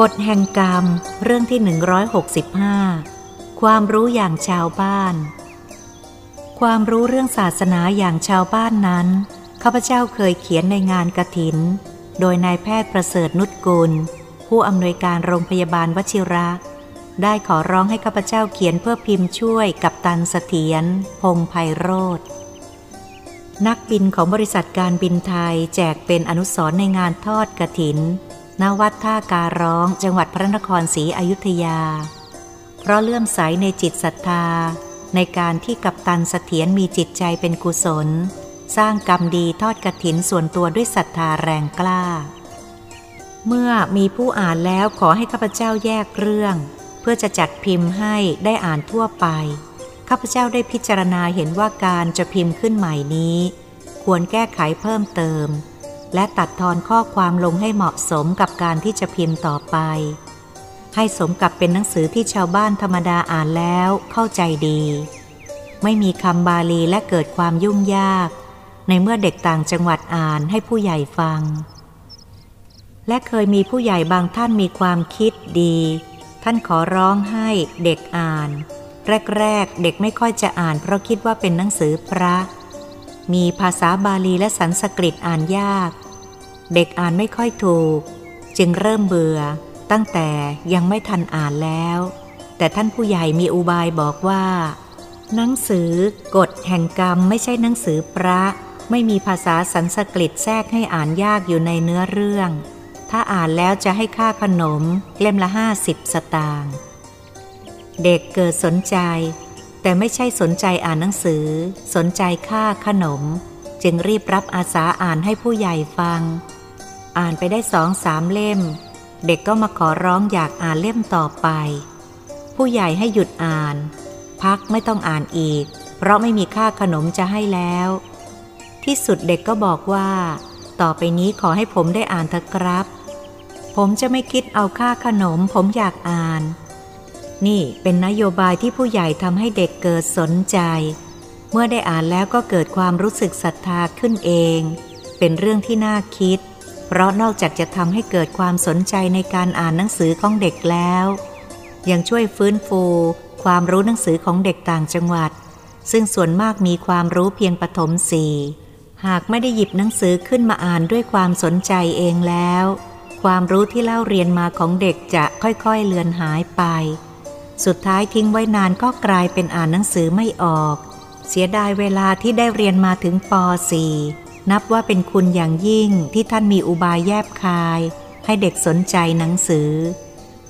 กฎแห่งกรรม เรื่องที่ 165 ความรู้อย่างชาวบ้าน ความรู้เรื่องศาสนาอย่างชาวบ้านนั้น ข้าพเจ้าเคยเขียนในงานกระถิน โดยนายแพทย์ประเสริฐนุชกุล ผู้อำนวยการโรงพยาบาลวชิระ ได้ขอร้องให้ข้าพเจ้าเขียนเพื่อพิมพ์ช่วยกับตันเสถียรพงไพโรธนักบินของบริษัทการบินไทยแจกเป็นอนุสรในงานทอดกระถิน ณวัดท่าการ้องจังหวัดพระนครศรีอยุธยา เพราะเลื่อมใสในจิตศรัทธา ในการที่กัปตันเสถียรมีจิตใจเป็นกุศล สร้างกรรมดีทอดกระถินส่วนตัวด้วยศรัทธาแรงกล้า เมื่อมีผู้อ่านแล้วขอให้ข้าพเจ้าแยกเรื่อง เพื่อจะจัดพิมพ์ให้ได้อ่านทั่วไป ข้าพเจ้าได้พิจารณาเห็นว่าการจะพิมพ์ขึ้นใหม่นี้ ควรแก้ไขเพิ่มเติม และตัดทอนข้อความลงให้เหมาะสมกับการที่จะพิมพ์ต่อไป ให้สมกับเป็นหนังสือที่ชาวบ้านธรรมดาอ่านแล้วเข้าใจดี ไม่มีคำบาลีและเกิดความยุ่งยาก ในเมื่อเด็กต่างจังหวัดอ่านให้ผู้ใหญ่ฟัง และเคยมีผู้ใหญ่บางท่านมีความคิดดี ท่านขอร้องให้เด็กอ่าน แรกๆ เด็กไม่ค่อยจะอ่าน เพราะคิดว่าเป็นหนังสือพระมีภาษาบาลีและสันสกฤตอ่านยาก เด็กอ่านไม่ค่อยถูก จึงเริ่มเบื่อ ตั้งแต่ยังไม่ทันอ่านแล้ว แต่ท่านผู้ใหญ่มีอุบายบอกว่า หนังสือกฎแห่งกรรมไม่ใช่หนังสือพระ ไม่มีภาษาสันสกฤตแทรกให้อ่านยากอยู่ในเนื้อเรื่อง ถ้าอ่านแล้วจะให้ค่าขนมเล่มละห้าสิบสตางค์เด็กเกิดสนใจ แต่ไม่ใช่สนใจอ่านหนังสือ สนใจค่าขนม จึงรีบรับอาสาอ่านให้ผู้ใหญ่ฟัง อ่านไปได้สองสามเล่ม เด็กก็มาขอร้องอยากอ่านเล่มต่อไป ผู้ใหญ่ให้หยุดอ่าน พักไม่ต้องอ่านอีก เพราะไม่มีค่าขนมจะให้แล้ว ที่สุดเด็กก็บอกว่า ต่อไปนี้ขอให้ผมได้อ่านเถอะครับ ผมจะไม่คิดเอาค่าขนม ผมอยากอ่าน นี่เป็นนโยบายที่ผู้ใหญ่ทำให้เด็กเกิดสนใจ เมื่อได้อ่านแล้วก็เกิดความรู้สึกศรัทธาขึ้นเอง เป็นเรื่องที่น่าคิด เพราะนอกจากจะทำให้เกิดความสนใจในการอ่านหนังสือของเด็กแล้ว ยังช่วยฟื้นฟู ความรู้หนังสือของเด็กต่างจังหวัด ซึ่งส่วนมากมีความรู้เพียงปฐมสี่หากไม่ได้หยิบหนังสือขึ้นมาอ่านด้วยความสนใจเองแล้ว ความรู้ที่เล่าเรียนมาของเด็กจะค่อยๆเลือนหายไป สุดท้ายทิ้งไว้นานก็กลายเป็นอ่านหนังสือไม่ออก เสียดายเวลาที่ได้เรียนมาถึงป .4 นับว่าเป็นคุณอย่างยิ่งที่ท่านมีอุบายแยบคาย ให้เด็กสนใจหนังสือ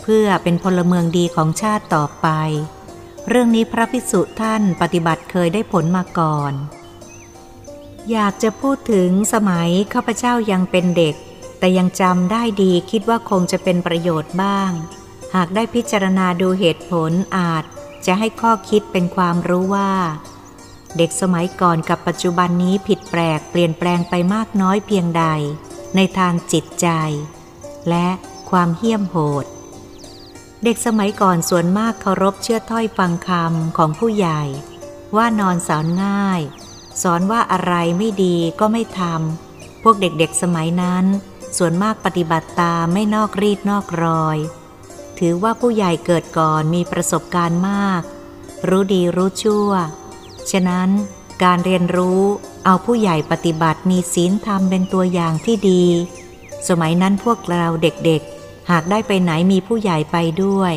เพื่อเป็นพลเมืองดีของชาติต่อไป เรื่องนี้พระภิกษุท่านปฏิบัติเคยได้ผลมาก่อน อยากจะพูดถึงสมัยข้าพเจ้ายังเป็นเด็ก แต่ยังจำได้ดีคิดว่าคงจะเป็นประโยชน์บ้าง หากได้พิจารณาดูเหตุผลอาจจะให้ข้อคิดเป็นความรู้ว่า เด็กสมัยก่อนกับปัจจุบันนี้ผิดแปลกเปลี่ยนแปลงไปมากน้อยเพียงใด ในทางจิตใจ และความเหี้ยมโหด เด็กสมัยก่อนส่วนมากเคารพเชื่อถ้อยฟังคำของผู้ใหญ่ ว่านอนสอนง่าย สอนว่าอะไรไม่ดีก็ไม่ทำพวกเด็กๆสมัยนั้น ส่วนมากปฏิบัติตามไม่นอกรีดนอกรอย ถือว่าผู้ใหญ่เกิดก่อนมีประสบการณ์มาก รู้ดีรู้ชั่ว ฉะนั้นการเรียนรู้เอาผู้ใหญ่ปฏิบัติมีศีลธรรมเป็นตัวอย่างที่ดี สมัยนั้นพวกเราเด็กๆ หากได้ไปไหนมีผู้ใหญ่ไปด้วย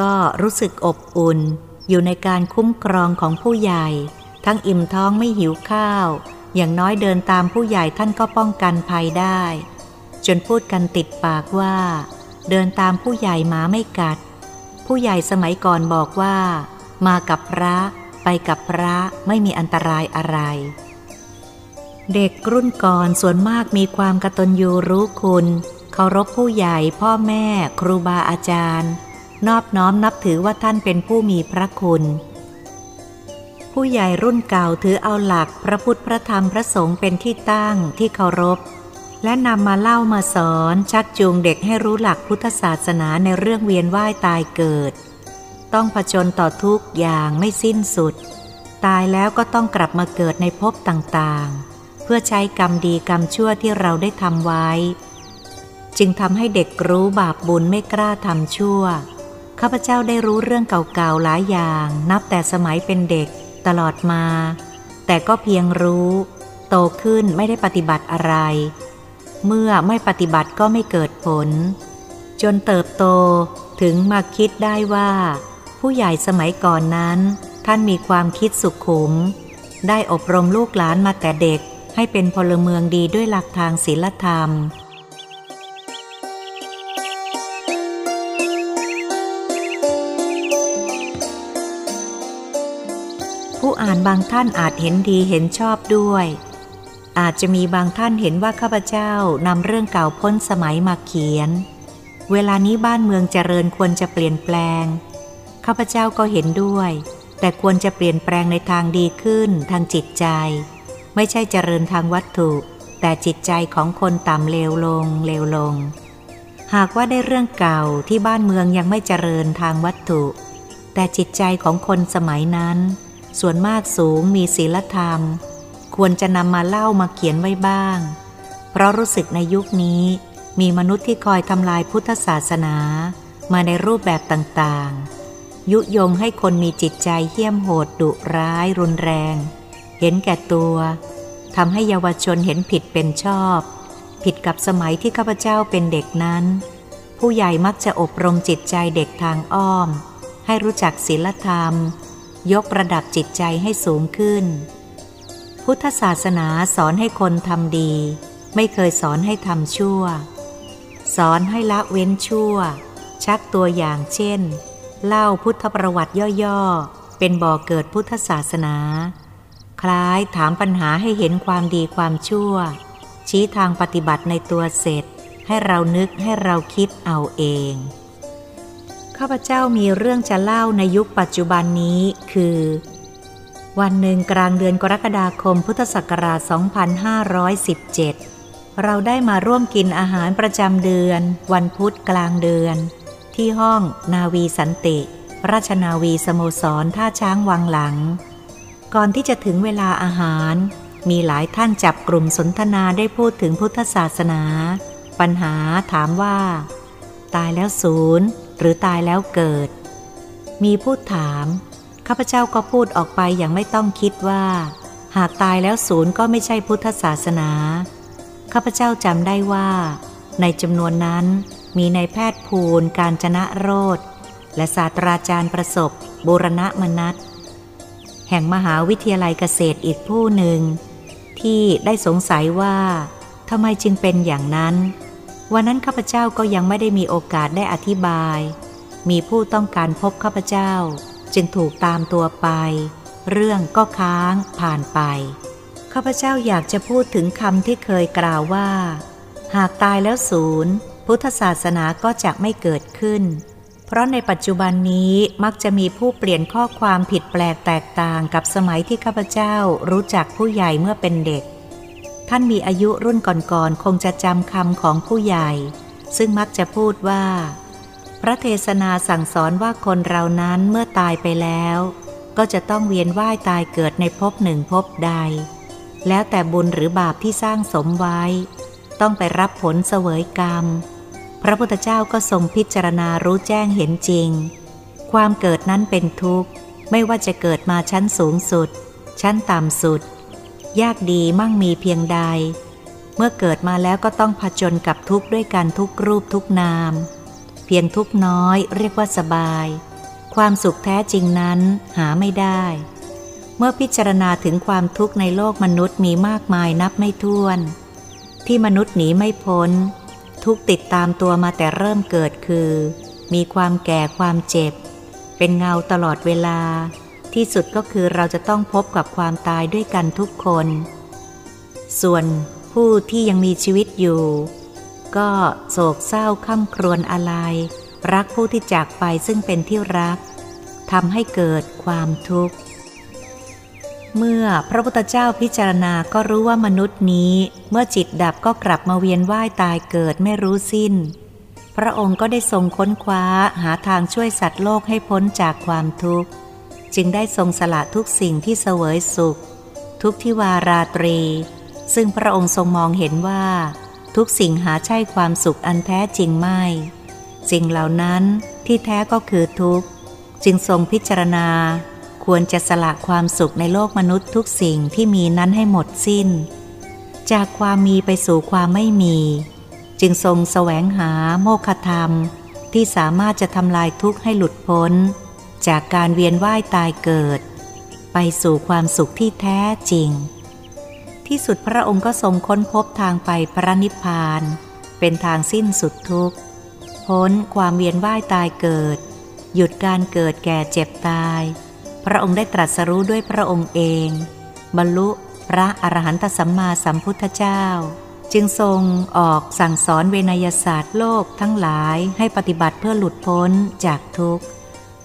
ก็รู้สึกอบอุ่น อยู่ในการคุ้มครองของผู้ใหญ่ ทั้งอิ่มท้องไม่หิวข้าว อย่างน้อยเดินตามผู้ใหญ่ท่านก็ป้องกันภัยได้ จนพูดกันติดปากว่า เดินตามผู้ใหญ่หมาไม่กัด ผู้ใหญ่สมัยก่อนบอกว่า มากับพระ กับพระไม่มีอันตรายอะไร เด็กรุ่นก่อนส่วนมากมีความกตัญญูรู้คุณ เคารพผู้ใหญ่พ่อแม่ ครูบาอาจารย์ นอบน้อมนับถือว่าท่านเป็นผู้มีพระคุณ ผู้ใหญ่รุ่นเก่าถือเอาหลักพระพุทธพระธรรมพระสงฆ์เป็นที่ตั้งที่เคารพและนำมาเล่ามาสอนชักจูงเด็กให้รู้หลักพุทธศาสนาในเรื่องเวียนว่ายตายเกิด ต้องผจญต่อทุกอย่างไม่สิ้นสุด ตายแล้วก็ต้องกลับมาเกิดในภพต่างๆ เพื่อใช้กรรมดีกรรมชั่วที่เราได้ทำไว้ จึงทำให้เด็กรู้บาปบุญไม่กล้าทำชั่ว ข้าพเจ้าได้รู้เรื่องเก่าๆหลายอย่าง นับแต่สมัยเป็นเด็กตลอดมา แต่ก็เพียงรู้ โตขึ้นไม่ได้ปฏิบัติอะไร เมื่อไม่ปฏิบัติก็ไม่เกิดผล จนเติบโตถึงมาคิดได้ว่า ผู้ใหญ่สมัยก่อนนั้น ท่านมีความคิดสุขุม ได้อบรมลูกหลานมาแต่เด็กให้เป็นพลเมืองดีด้วยหลักทางศีลธรรม ผู้อ่านบางท่านอาจเห็นดีเห็นชอบด้วย อาจจะมีบางท่านเห็นว่าข้าพเจ้านำเรื่องเก่าพ้นสมัยมาเขียน เวลานี้บ้านเมืองเจริญควรจะเปลี่ยนแปลง ข้าพเจ้าก็เห็นด้วย แต่ควรจะเปลี่ยนแปลงในทางดีขึ้นทางจิตใจ ไม่ใช่เจริญทางวัตถุ แต่จิตใจของคนต่ำเลวลงเลวลง หากว่าได้เรื่องเก่าที่บ้านเมืองยังไม่เจริญทางวัตถุ แต่จิตใจของคนสมัยนั้น ส่วนมากสูงมีศีลธรรม ควรจะนำมาเล่ามาเขียนไว้บ้าง เพราะรู้สึกในยุคนี้มีมนุษย์ที่คอยทำลายพุทธศาสนา มาในรูปแบบต่างๆ ยุยงให้คนมีจิตใจเหี้ยมโหดดุร้ายรุนแรง เห็นแก่ตัวทำให้เยาวชนเห็นผิดเป็นชอบ ผิดกับสมัยที่ข้าพเจ้าเป็นเด็กนั้น ผู้ใหญ่มักจะอบรมจิตใจเด็กทางอ้อม ให้รู้จักศีลธรรม ยกระดับจิตใจให้สูงขึ้น พุทธศาสนาสอนให้คนทำดี ไม่เคยสอนให้ทำชั่ว สอนให้ละเว้นชั่ว ชักตัวอย่างเช่น เล่าพุทธประวัติย่อๆ เป็นบ่อเกิดพุทธศาสนา คล้ายถามปัญหาให้เห็นความดีความชั่ว ชี้ทางปฏิบัติในตัวเสร็จ ให้เรานึกให้เราคิดเอาเอง ข้าพเจ้ามีเรื่องจะเล่าในยุคปัจจุบันนี้คือ วันหนึ่งกลางเดือนกรกฎาคมพุทธศักราช 2517 เราได้มาร่วมกินอาหารประจำเดือน วันพุธกลางเดือน ที่ห้องนาวีสันติ ราชนาวีสโมสรท่าช้างวังหลัง ก่อนที่จะถึงเวลาอาหาร มีหลายท่านจับกลุ่มสนทนาได้พูดถึงพุทธศาสนา ปัญหาถามว่า ตายแล้วศูนย์ หรือตายแล้วเกิด มีพูดถาม ข้าพเจ้าก็พูดออกไปอย่างไม่ต้องคิดว่า หากตายแล้วศูนย์ก็ไม่ใช่พุทธศาสนา ข้าพเจ้าจำได้ว่า ในจำนวนนั้น มีในแพทย์ภูลการจนะโรธและศาสตราจารย์ประสบบุรณะมนัตแห่งมหาวิทยาลัยเกษตรอีกผู้หนึ่ง ที่ได้สงสัยว่าทำไมจึงเป็นอย่างนั้น วันนั้นข้าพเจ้าก็ยังไม่ได้มีโอกาสได้อธิบาย มีผู้ต้องการพบข้าพเจ้า จึงถูกตามตัวไป เรื่องก็ค้างผ่านไป ข้าพเจ้าอยากจะพูดถึงคำที่เคยกล่าวว่า หากตายแล้วศูนย์ พุทธศาสนาก็จะไม่เกิดขึ้น เพราะในปัจจุบันนี้มักจะมีผู้เปลี่ยนข้อความผิดแปลกแตกต่างกับสมัยที่ข้าพเจ้ารู้จักผู้ใหญ่เมื่อเป็นเด็ก ท่านมีอายุรุ่นก่อนๆคงจะจำคำของผู้ใหญ่ ซึ่งมักจะพูดว่า พระเทศนาสั่งสอนว่าคนเรานั้นเมื่อตายไปแล้ว ก็จะต้องเวียนว่ายตายเกิดในภพหนึ่งภพใด แล้วแต่บุญหรือบาปที่สร้างสมไว้ ต้องไปรับผลเสวยกรรม พระพุทธเจ้าก็ทรงพิจารณารู้แจ้งเห็นจริง ความเกิดนั้นเป็นทุกข์ ไม่ว่าจะเกิดมาชั้นสูงสุด ชั้นต่ำสุด ยากดีมั่งมีเพียงใด เมื่อเกิดมาแล้วก็ต้องผจญกับทุกข์ด้วยกันทุกรูปทุกนาม เพียงทุกน้อยเรียกว่าสบาย ความสุขแท้จริงนั้นหาไม่ได้ เมื่อพิจารณาถึงความทุกข์ในโลกมนุษย์มีมากมายนับไม่ถ้วน ที่มนุษย์หนีไม่พ้น ทุกติดตามตัวมาแต่เริ่มเกิดคือ มีความแก่ความเจ็บ เป็นเงาตลอดเวลา ที่สุดก็คือเราจะต้องพบกับความตายด้วยกันทุกคน ส่วนผู้ที่ยังมีชีวิตอยู่ ก็โศกเศร้าข้าครวญอะไร รักผู้ที่จากไปซึ่งเป็นที่รักทำให้เกิดความทุกข์ เมื่อพระพุทธเจ้าพิจารณาก็รู้ว่ามนุษย์นี้ เมื่อจิตดับก็กลับมาเวียนว่ายตายเกิดไม่รู้สิ้น พระองค์ก็ได้ทรงค้นคว้าหาทางช่วยสัตว์โลกให้พ้นจากความทุกข์ จึงได้ทรงสละทุกสิ่งที่เสวยสุข ทุกทิวาราตรี ซึ่งพระองค์ทรงมองเห็นว่า ทุกสิ่งหาใช่ความสุขอันแท้จริงไม่ สิ่งเหล่านั้นที่แท้ก็คือทุกข์ จึงทรงพิจารณา ควรจะสละความสุขในโลกมนุษย์ทุกสิ่งที่มีนั้นให้หมดสิ้น จากความมีไปสู่ความไม่มี จึงทรงแสวงหาโมฆะธรรม ที่สามารถจะทำลายทุกข์ให้หลุดพ้น จากการเวียนว่ายตายเกิด ไปสู่ความสุขที่แท้จริง ที่สุดพระองค์ก็ทรงค้นพบทางไปพระนิพพาน เป็นทางสิ้นสุดทุกข์ พ้นความเวียนว่ายตายเกิด หยุดการเกิดแก่เจ็บตาย พระองค์ได้ตรัสรู้ด้วยพระองค์เอง บรรลุพระอรหันตสัมมาสัมพุทธเจ้า จึงทรงออกสั่งสอนเวนยศาสตร์โลกทั้งหลายให้ปฏิบัติเพื่อหลุดพ้นจากทุกข์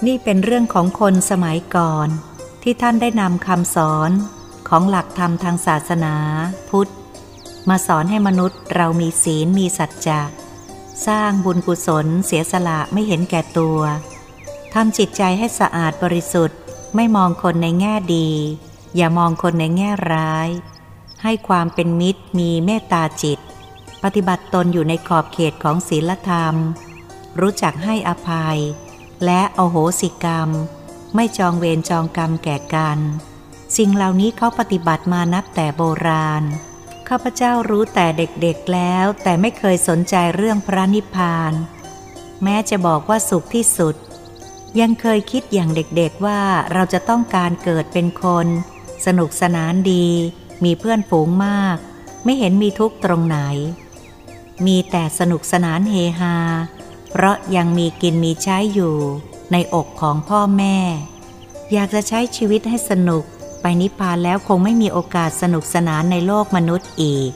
นี่เป็นเรื่องของคนสมัยก่อน ที่ท่านได้นำคำสอนของหลักธรรมทางศาสนา พุทธ มาสอนให้มนุษย์เรามีศีลมีสัจจะสร้างบุญกุศลเสียสละไม่เห็นแก่ตัวทำจิตใจให้สะอาดบริสุทธิ์ ไม่มองคนในแง่ดี อย่ามองคนในแง่ร้าย ให้ความเป็นมิตรมีเมตตาจิต ปฏิบัติตนอยู่ในขอบเขตของศีลธรรม รู้จักให้อภัย และโอโหสิกรรม ไม่จองเวรจองกรรมแก่กัน สิ่งเหล่านี้เขาปฏิบัติมานับแต่โบราณ ข้าพเจ้ารู้แต่เด็กๆแล้วแต่ไม่เคยสนใจเรื่องพระนิพพาน แม้จะบอกว่าสุขที่สุด ยังเคยคิดอย่างเด็กๆว่าเราจะต้องการเกิดเป็นคน สนุกสนานดี มีเพื่อนฝูงมาก ไม่เห็นมีทุกตรงไหน มีแต่สนุกสนานเฮฮา เพราะยังมีกินมีใช้อยู่ในอกของพ่อแม่ อยากจะใช้ชีวิตให้สนุก ไปนิพพานแล้วคงไม่มีโอกาสสนุกสนานในโลกมนุษย์อีก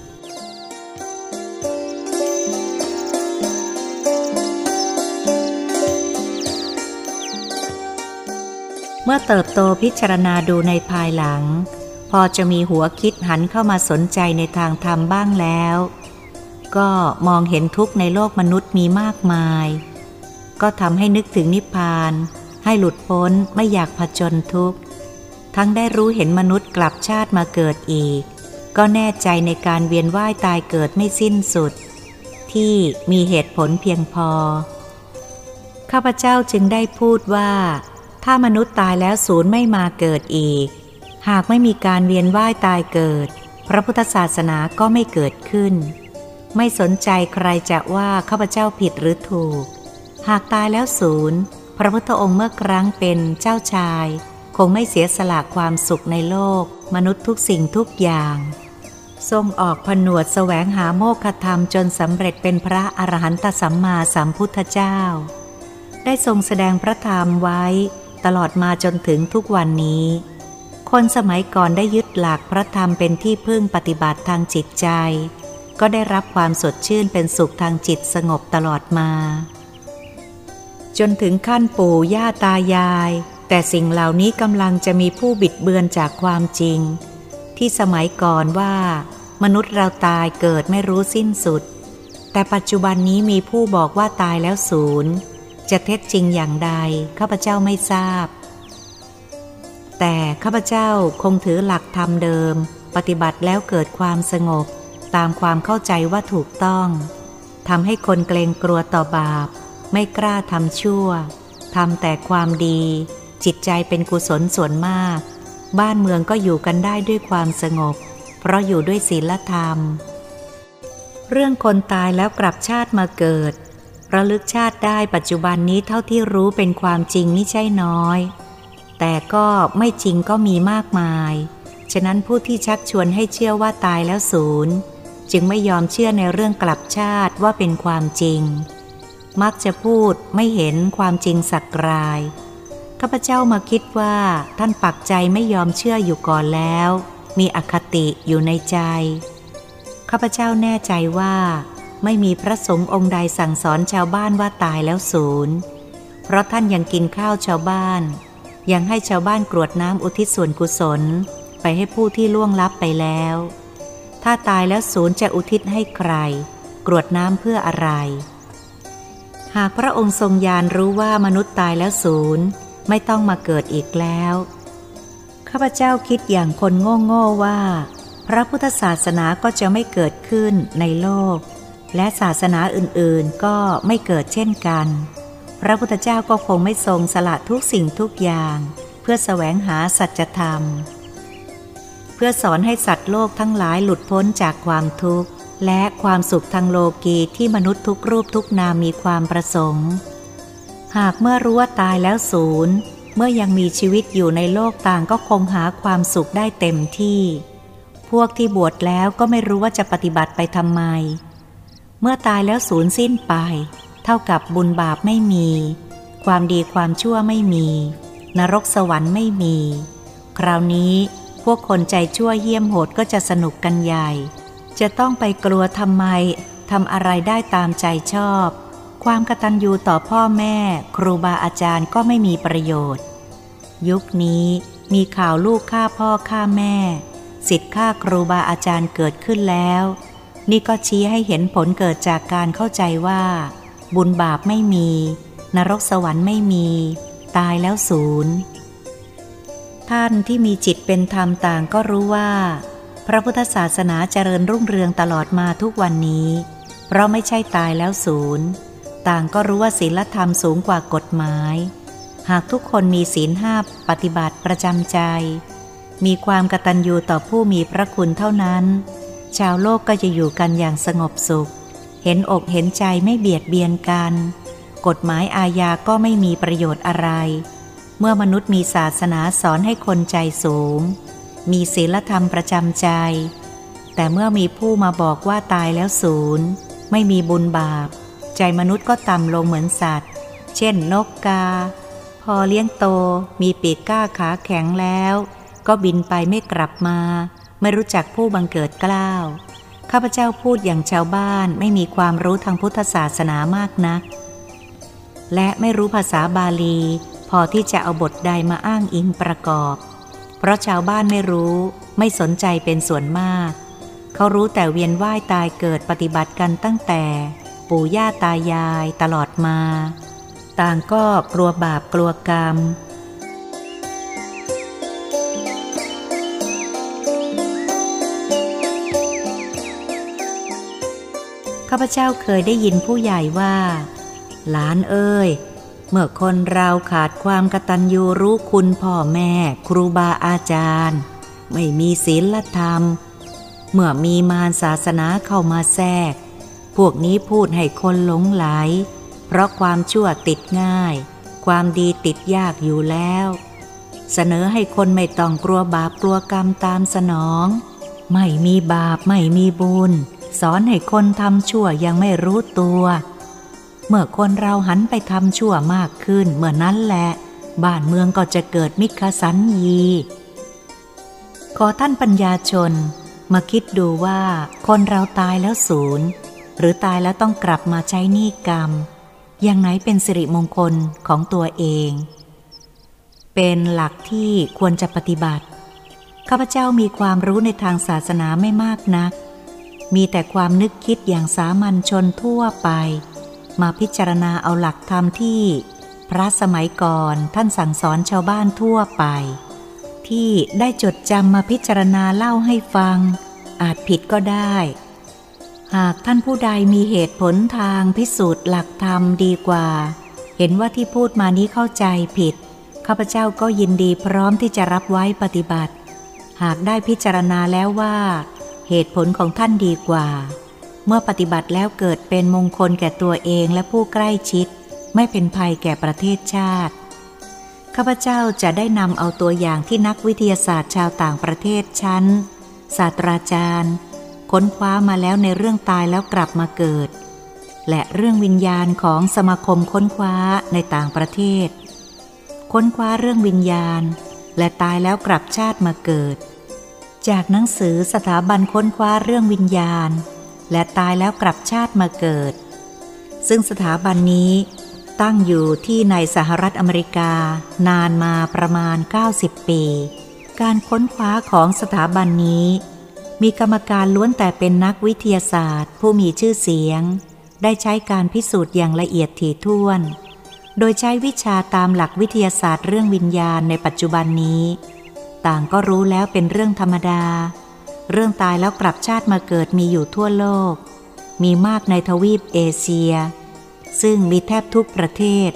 มื่อเติบโตพิจารณาดูในภายหลัง พอจะมีหัวคิดหันเข้ามาสนใจในทางธรรมบ้างแล้ว ก็มองเห็นทุกข์ในโลกมนุษย์มีมากมาย ก็ทำให้นึกถึงนิพพาน ให้หลุดพ้นไม่อยากผจญทุกข์ ทั้งได้รู้เห็นมนุษย์กลับชาติมาเกิดอีก ก็แน่ใจในการเวียนว่ายตายเกิดไม่สิ้นสุด ที่มีเหตุผลเพียงพอ ข้าพเจ้าจึงได้พูดว่า ถ้ามนุษย์ตายแล้วศูนย์ไม่มาเกิดอีก หากไม่มีการเวียนว่ายตายเกิด พระพุทธศาสนาก็ไม่เกิดขึ้น ไม่สนใจใครจะว่าข้าพเจ้าผิดหรือถูก หากตายแล้วศูนย์พระพุทธองค์เมื่อครั้งเป็นเจ้าชาย คงไม่เสียสละความสุขในโลก มนุษย์ทุกสิ่งทุกอย่าง ทรงออกผนวดแสวงหาโมฆะธรรมจนสำเร็จเป็นพระอรหันตสัมมาสัมพุทธเจ้า ได้ทรงแสดงพระธรรมไว้ ตลอดมาจนถึงทุกวันนี้ คนสมัยก่อนได้ยึดหลักพระธรรมเป็นที่พึ่งปฏิบัติทางจิตใจ ก็ได้รับความสดชื่นเป็นสุขทางจิตสงบตลอดมา จนถึงขั้นปู่ย่าตายาย แต่สิ่งเหล่านี้กำลังจะมีผู้บิดเบือนจากความจริง ที่สมัยก่อนว่ามนุษย์เราตายเกิดไม่รู้สิ้นสุด แต่ปัจจุบันนี้มีผู้บอกว่าตายแล้วศูนย์ จะเท็จจริงอย่างใดข้าพเจ้าไม่ทราบ แต่ข้าพเจ้าคงถือหลักธรรมเดิม ปฏิบัติแล้วเกิดความสงบ ตามความเข้าใจว่าถูกต้องทำให้คนเกรงกลัวต่อบาป ไม่กล้าทำชั่วทำแต่ความดี จิตใจเป็นกุศลส่วนมาก บ้านเมืองก็อยู่กันได้ด้วยความสงบ เพราะอยู่ด้วยศีลธรรม เรื่องคนตายแล้วกลับชาติมาเกิด ระลึกชาติได้ปัจจุบันนี้เท่าที่รู้เป็นความจริงไม่ใช่น้อย แต่ก็ไม่จริงก็มีมากมาย ฉะนั้นผู้ที่ชักชวนให้เชื่อว่าตายแล้วศูนย์ จึงไม่ยอมเชื่อในเรื่องกลับชาติว่าเป็นความจริง มักจะพูดไม่เห็นความจริงสักรายข้าพเจ้ามาคิดว่าท่านปักใจไม่ยอมเชื่ออยู่ก่อนแล้ว มีอคติอยู่ในใจข้าพเจ้าแน่ใจว่า ไม่มีพระสงฆ์องค์ใดสั่งสอนชาวบ้านว่าตายแล้วศูนย์ เพราะท่านยังกินข้าวชาวบ้าน ยังให้ชาวบ้านกรวดน้ำอุทิศส่วนกุศล ไปให้ผู้ที่ล่วงลับไปแล้ว ถ้าตายแล้วศูนย์จะอุทิศให้ใคร กรวดน้ำเพื่ออะไร หากพระองค์ทรงญาณรู้ว่ามนุษย์ตายแล้วศูนย์ไม่ต้องมาเกิดอีกแล้ว ข้าพเจ้าคิดอย่างคนโง่โง่ว่า พระพุทธศาสนาก็จะไม่เกิดขึ้นในโลก และศาสนาอื่นๆก็ไม่เกิดเช่นกัน พระพุทธเจ้าก็คงไม่ทรงสละทุกสิ่งทุกอย่าง เพื่อแสวงหาสัจธรรม เพื่อสอนให้สัตว์โลกทั้งหลายหลุดพ้นจากความทุกข์ และความสุขทางโลกีที่มนุษย์ทุกรูปทุกนามมีความประสงค์ หากเมื่อรู้ว่าตายแล้วศูนย์ เมื่อยังมีชีวิตอยู่ในโลกต่างก็คงหาความสุขได้เต็มที่ พวกที่บวชแล้วก็ไม่รู้ว่าจะปฏิบัติไปทำไม เมื่อตายแล้วสูญสิ้นไป เท่ากับบุญบาปไม่มี ความดีความชั่วไม่มี นรกสวรรค์ไม่มี คราวนี้พวกคนใจชั่วเยี่ยมโหดก็จะสนุกกันใหญ่ จะต้องไปกลัวทำไมทำอะไรได้ตามใจชอบ ความกตัญญูต่อพ่อแม่ ครูบาอาจารย์ก็ไม่มีประโยชน์ ยุคนี้มีข่าวลูกฆ่าพ่อฆ่าแม่ สิทธิ์ฆ่าครูบาอาจารย์เกิดขึ้นแล้ว นี่ก็ชี้ให้เห็นผลเกิดจากการเข้าใจว่า บุญบาปไม่มี นรกสวรรค์ไม่มี ตายแล้วศูนย์ท่านที่มีจิตเป็นธรรมต่างก็รู้ว่า พระพุทธศาสนาเจริญรุ่งเรืองตลอดมาทุกวันนี้ เพราะไม่ใช่ตายแล้วศูนย์ ต่างก็รู้ว่าศีลธรรมสูงกว่ากฎหมาย หากทุกคนมีศีลห้าปฏิบัติประจำใจ มีความกตัญญูต่อผู้มีพระคุณเท่านั้น ชาวโลกก็จะอยู่กันอย่างสงบสุข เห็นอกเห็นใจไม่เบียดเบียนกัน กฎหมายอาญาก็ไม่มีประโยชน์อะไร เมื่อมนุษย์มีศาสนาสอนให้คนใจสูง มีศีลธรรมประจำใจ แต่เมื่อมีผู้มาบอกว่าตายแล้วศูนย์ ไม่มีบุญบาป ใจมนุษย์ก็ต่ำลงเหมือนสัตว์ เช่นนกกา พอเลี้ยงโตมีปีกก้าขาแข็งแล้ว ก็บินไปไม่กลับมา ไม่รู้จักผู้บังเกิดกล้าว ข้าพเจ้าพูดอย่างชาวบ้านไม่มีความรู้ทางพุทธศาสนามากนัก และไม่รู้ภาษาบาลี พอที่จะเอาบทใดมาอ้างอิงประกอบ เพราะชาวบ้านไม่รู้ไม่สนใจเป็นส่วนมาก เขารู้แต่เวียนว่ายตายเกิดปฏิบัติกันตั้งแต่ ปู่ย่าตายายตลอดมา ต่างก็กลัวบาปกลัวกรรม ข้าพเจ้าเคยได้ยินผู้ใหญ่ว่า หลานเอ้ย เมื่อคนเราขาดความกตัญญูรู้คุณพ่อแม่ ครูบาอาจารย์ ไม่มีศีลธรรม เมื่อมีมารศาสนาเข้ามาแทรก พวกนี้พูดให้คนหลงไหล เพราะความชั่วติดง่าย ความดีติดยากอยู่แล้ว เสนอให้คนไม่ต้องกลัวบาปกลัวกรรมตามสนอง ไม่มีบาปไม่มีบุญ สอนให้คนทำชั่วยังไม่รู้ตัว เมื่อคนเราหันไปทำชั่วมากขึ้นเมื่อนั้นแหละ บ้านเมืองก็จะเกิดมิคสันยี ขอท่านปัญญาชน มาคิดดูว่าคนเราตายแล้วศูนย์ หรือตายแล้วต้องกลับมาใช้หนี้กรรม อย่างไหนเป็นสิริมงคลของตัวเอง เป็นหลักที่ควรจะปฏิบัติข้าพเจ้ามีความรู้ในทางศาสนาไม่มากนัก มีแต่ความนึกคิดอย่างสามัญชนทั่วไป มาพิจารณาเอาหลักธรรมที่ พระสมัยก่อนท่านสั่งสอนชาวบ้านทั่วไป ที่ได้จดจำมาพิจารณาเล่าให้ฟัง อาจผิดก็ได้ หากท่านผู้ใดมีเหตุผลทางพิสูจน์หลักธรรมดีกว่า เห็นว่าที่พูดมานี้เข้าใจผิดข้าพเจ้าก็ยินดีพร้อมที่จะรับไว้ปฏิบัติ หากได้พิจารณาแล้วว่า เหตุผลของท่านดีกว่า เมื่อปฏิบัติแล้วเกิดเป็นมงคลแก่ตัวเองและผู้ใกล้ชิด ไม่เป็นภัยแก่ประเทศชาติ ข้าพเจ้าจะได้นำเอาตัวอย่างที่นักวิทยาศาสตร์ชาวต่างประเทศชั้น ศาสตราจารย์ ค้นคว้ามาแล้วในเรื่องตายแล้วกลับมาเกิด และเรื่องวิญญาณของสมาคมค้นคว้าในต่างประเทศ ค้นคว้าเรื่องวิญญาณ และตายแล้วกลับชาติมาเกิด จากหนังสือสถาบันค้นคว้าเรื่องวิญญาณ และตายแล้วกลับชาติมาเกิด ซึ่งสถาบันนี้ตั้งอยู่ที่ในสหรัฐอเมริกานานมาประมาณ 90 ปี การค้นคว้าของสถาบันนี้ มีกรรมการล้วนแต่เป็นนักวิทยาศาสตร์ ผู้มีชื่อเสียง ได้ใช้การพิสูจน์อย่างละเอียดถี่ถ้วน โดยใช้วิชาตามหลักวิทยาศาสตร์เรื่องวิญญาณในปัจจุบันนี้ ต่างก็รู้แล้วเป็นเรื่องธรรมดา เรื่องตายแล้วกลับชาติมาเกิดมีอยู่ทั่วโลก มีมากในทวีปเอเชีย ซึ่งมีแทบทุกประเทศ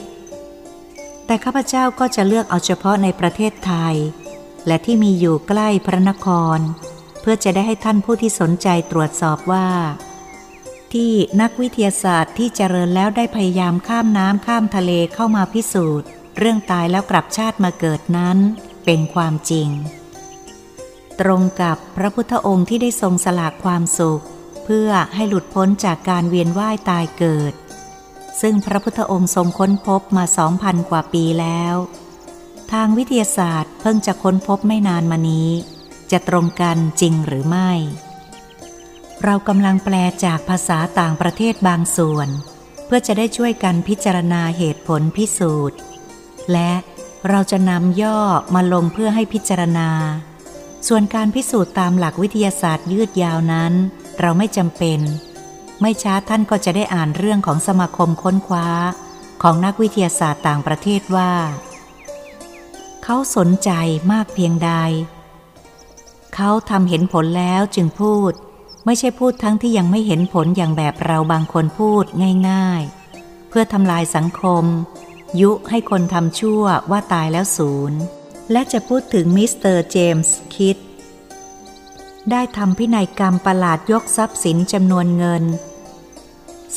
แต่ข้าพเจ้าก็จะเลือกเอาเฉพาะในประเทศไทย และที่มีอยู่ใกล้พระนคร เพื่อจะได้ให้ท่านผู้ที่สนใจตรวจสอบว่า ที่นักวิทยาศาสตร์ที่เจริญแล้วได้พยายามข้ามน้ำข้ามทะเลเข้ามาพิสูจน์ เรื่องตายแล้วกลับชาติมาเกิดนั้น เป็นความจริง ตรงกับพระพุทธองค์ที่ได้ทรงสละความสุข เพื่อให้หลุดพ้นจากการเวียนว่ายตายเกิด ซึ่งพระพุทธองค์ทรงค้นพบมาสองพันกว่าปีแล้ว ทางวิทยาศาสตร์เพิ่งจะค้นพบไม่นานมานี้ จะตรงกันจริงหรือไม่ เรากำลังแปลจากภาษาต่างประเทศบางส่วน เพื่อจะได้ช่วยกันพิจารณาเหตุผลพิสูจน์และ เราจะนำย่อมาลงเพื่อให้พิจารณา ส่วนการพิสูจน์ตามหลักวิทยาศาสตร์ยืดยาวนั้น เราไม่จำเป็น ไม่ช้าท่านก็จะได้อ่านเรื่องของสมาคมค้นคว้า ของนักวิทยาศาสตร์ต่างประเทศว่า เขาสนใจมากเพียงใด เขาทำเห็นผลแล้วจึงพูด ไม่ใช่พูดทั้งที่ยังไม่เห็นผลอย่างแบบเราบางคนพูดง่าย ๆ เพื่อทำลายสังคม ยุให้คนทำชั่วว่าตายแล้วศูนย์ และจะพูดถึงมิสเตอร์เจมส์คิด ได้ทำพินัยกรรมประหลาดยกทรัพย์สินจำนวนเงิน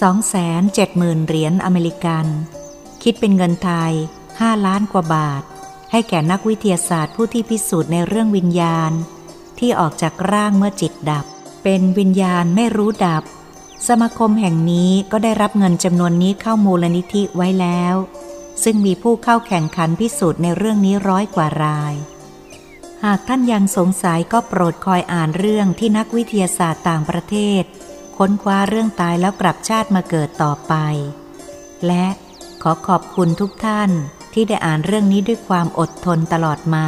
270,000 เหรียญอเมริกัน คิดเป็นเงินไทย 5 ล้านกว่าบาท ให้แก่นักวิทยาศาสตร์ผู้ที่พิสูจน์ในเรื่องวิญญาณ ที่ออกจากร่างเมื่อจิตดับ เป็นวิญญาณไม่รู้ดับ สมาคมแห่งนี้ก็ได้รับเงินจำนวนนี้เข้ามูลนิธิไว้แล้ว ซึ่งมีผู้เข้าแข่งขันพิสูจน์ในเรื่องนี้ร้อยกว่าราย หากท่านยังสงสัยก็โปรดคอยอ่านเรื่องที่นักวิทยาศาสตร์ต่างประเทศ ค้นคว้าเรื่องตายแล้วกลับชาติมาเกิดต่อไป และขอขอบคุณทุกท่านที่ได้อ่านเรื่องนี้ด้วยความอดทนตลอดมา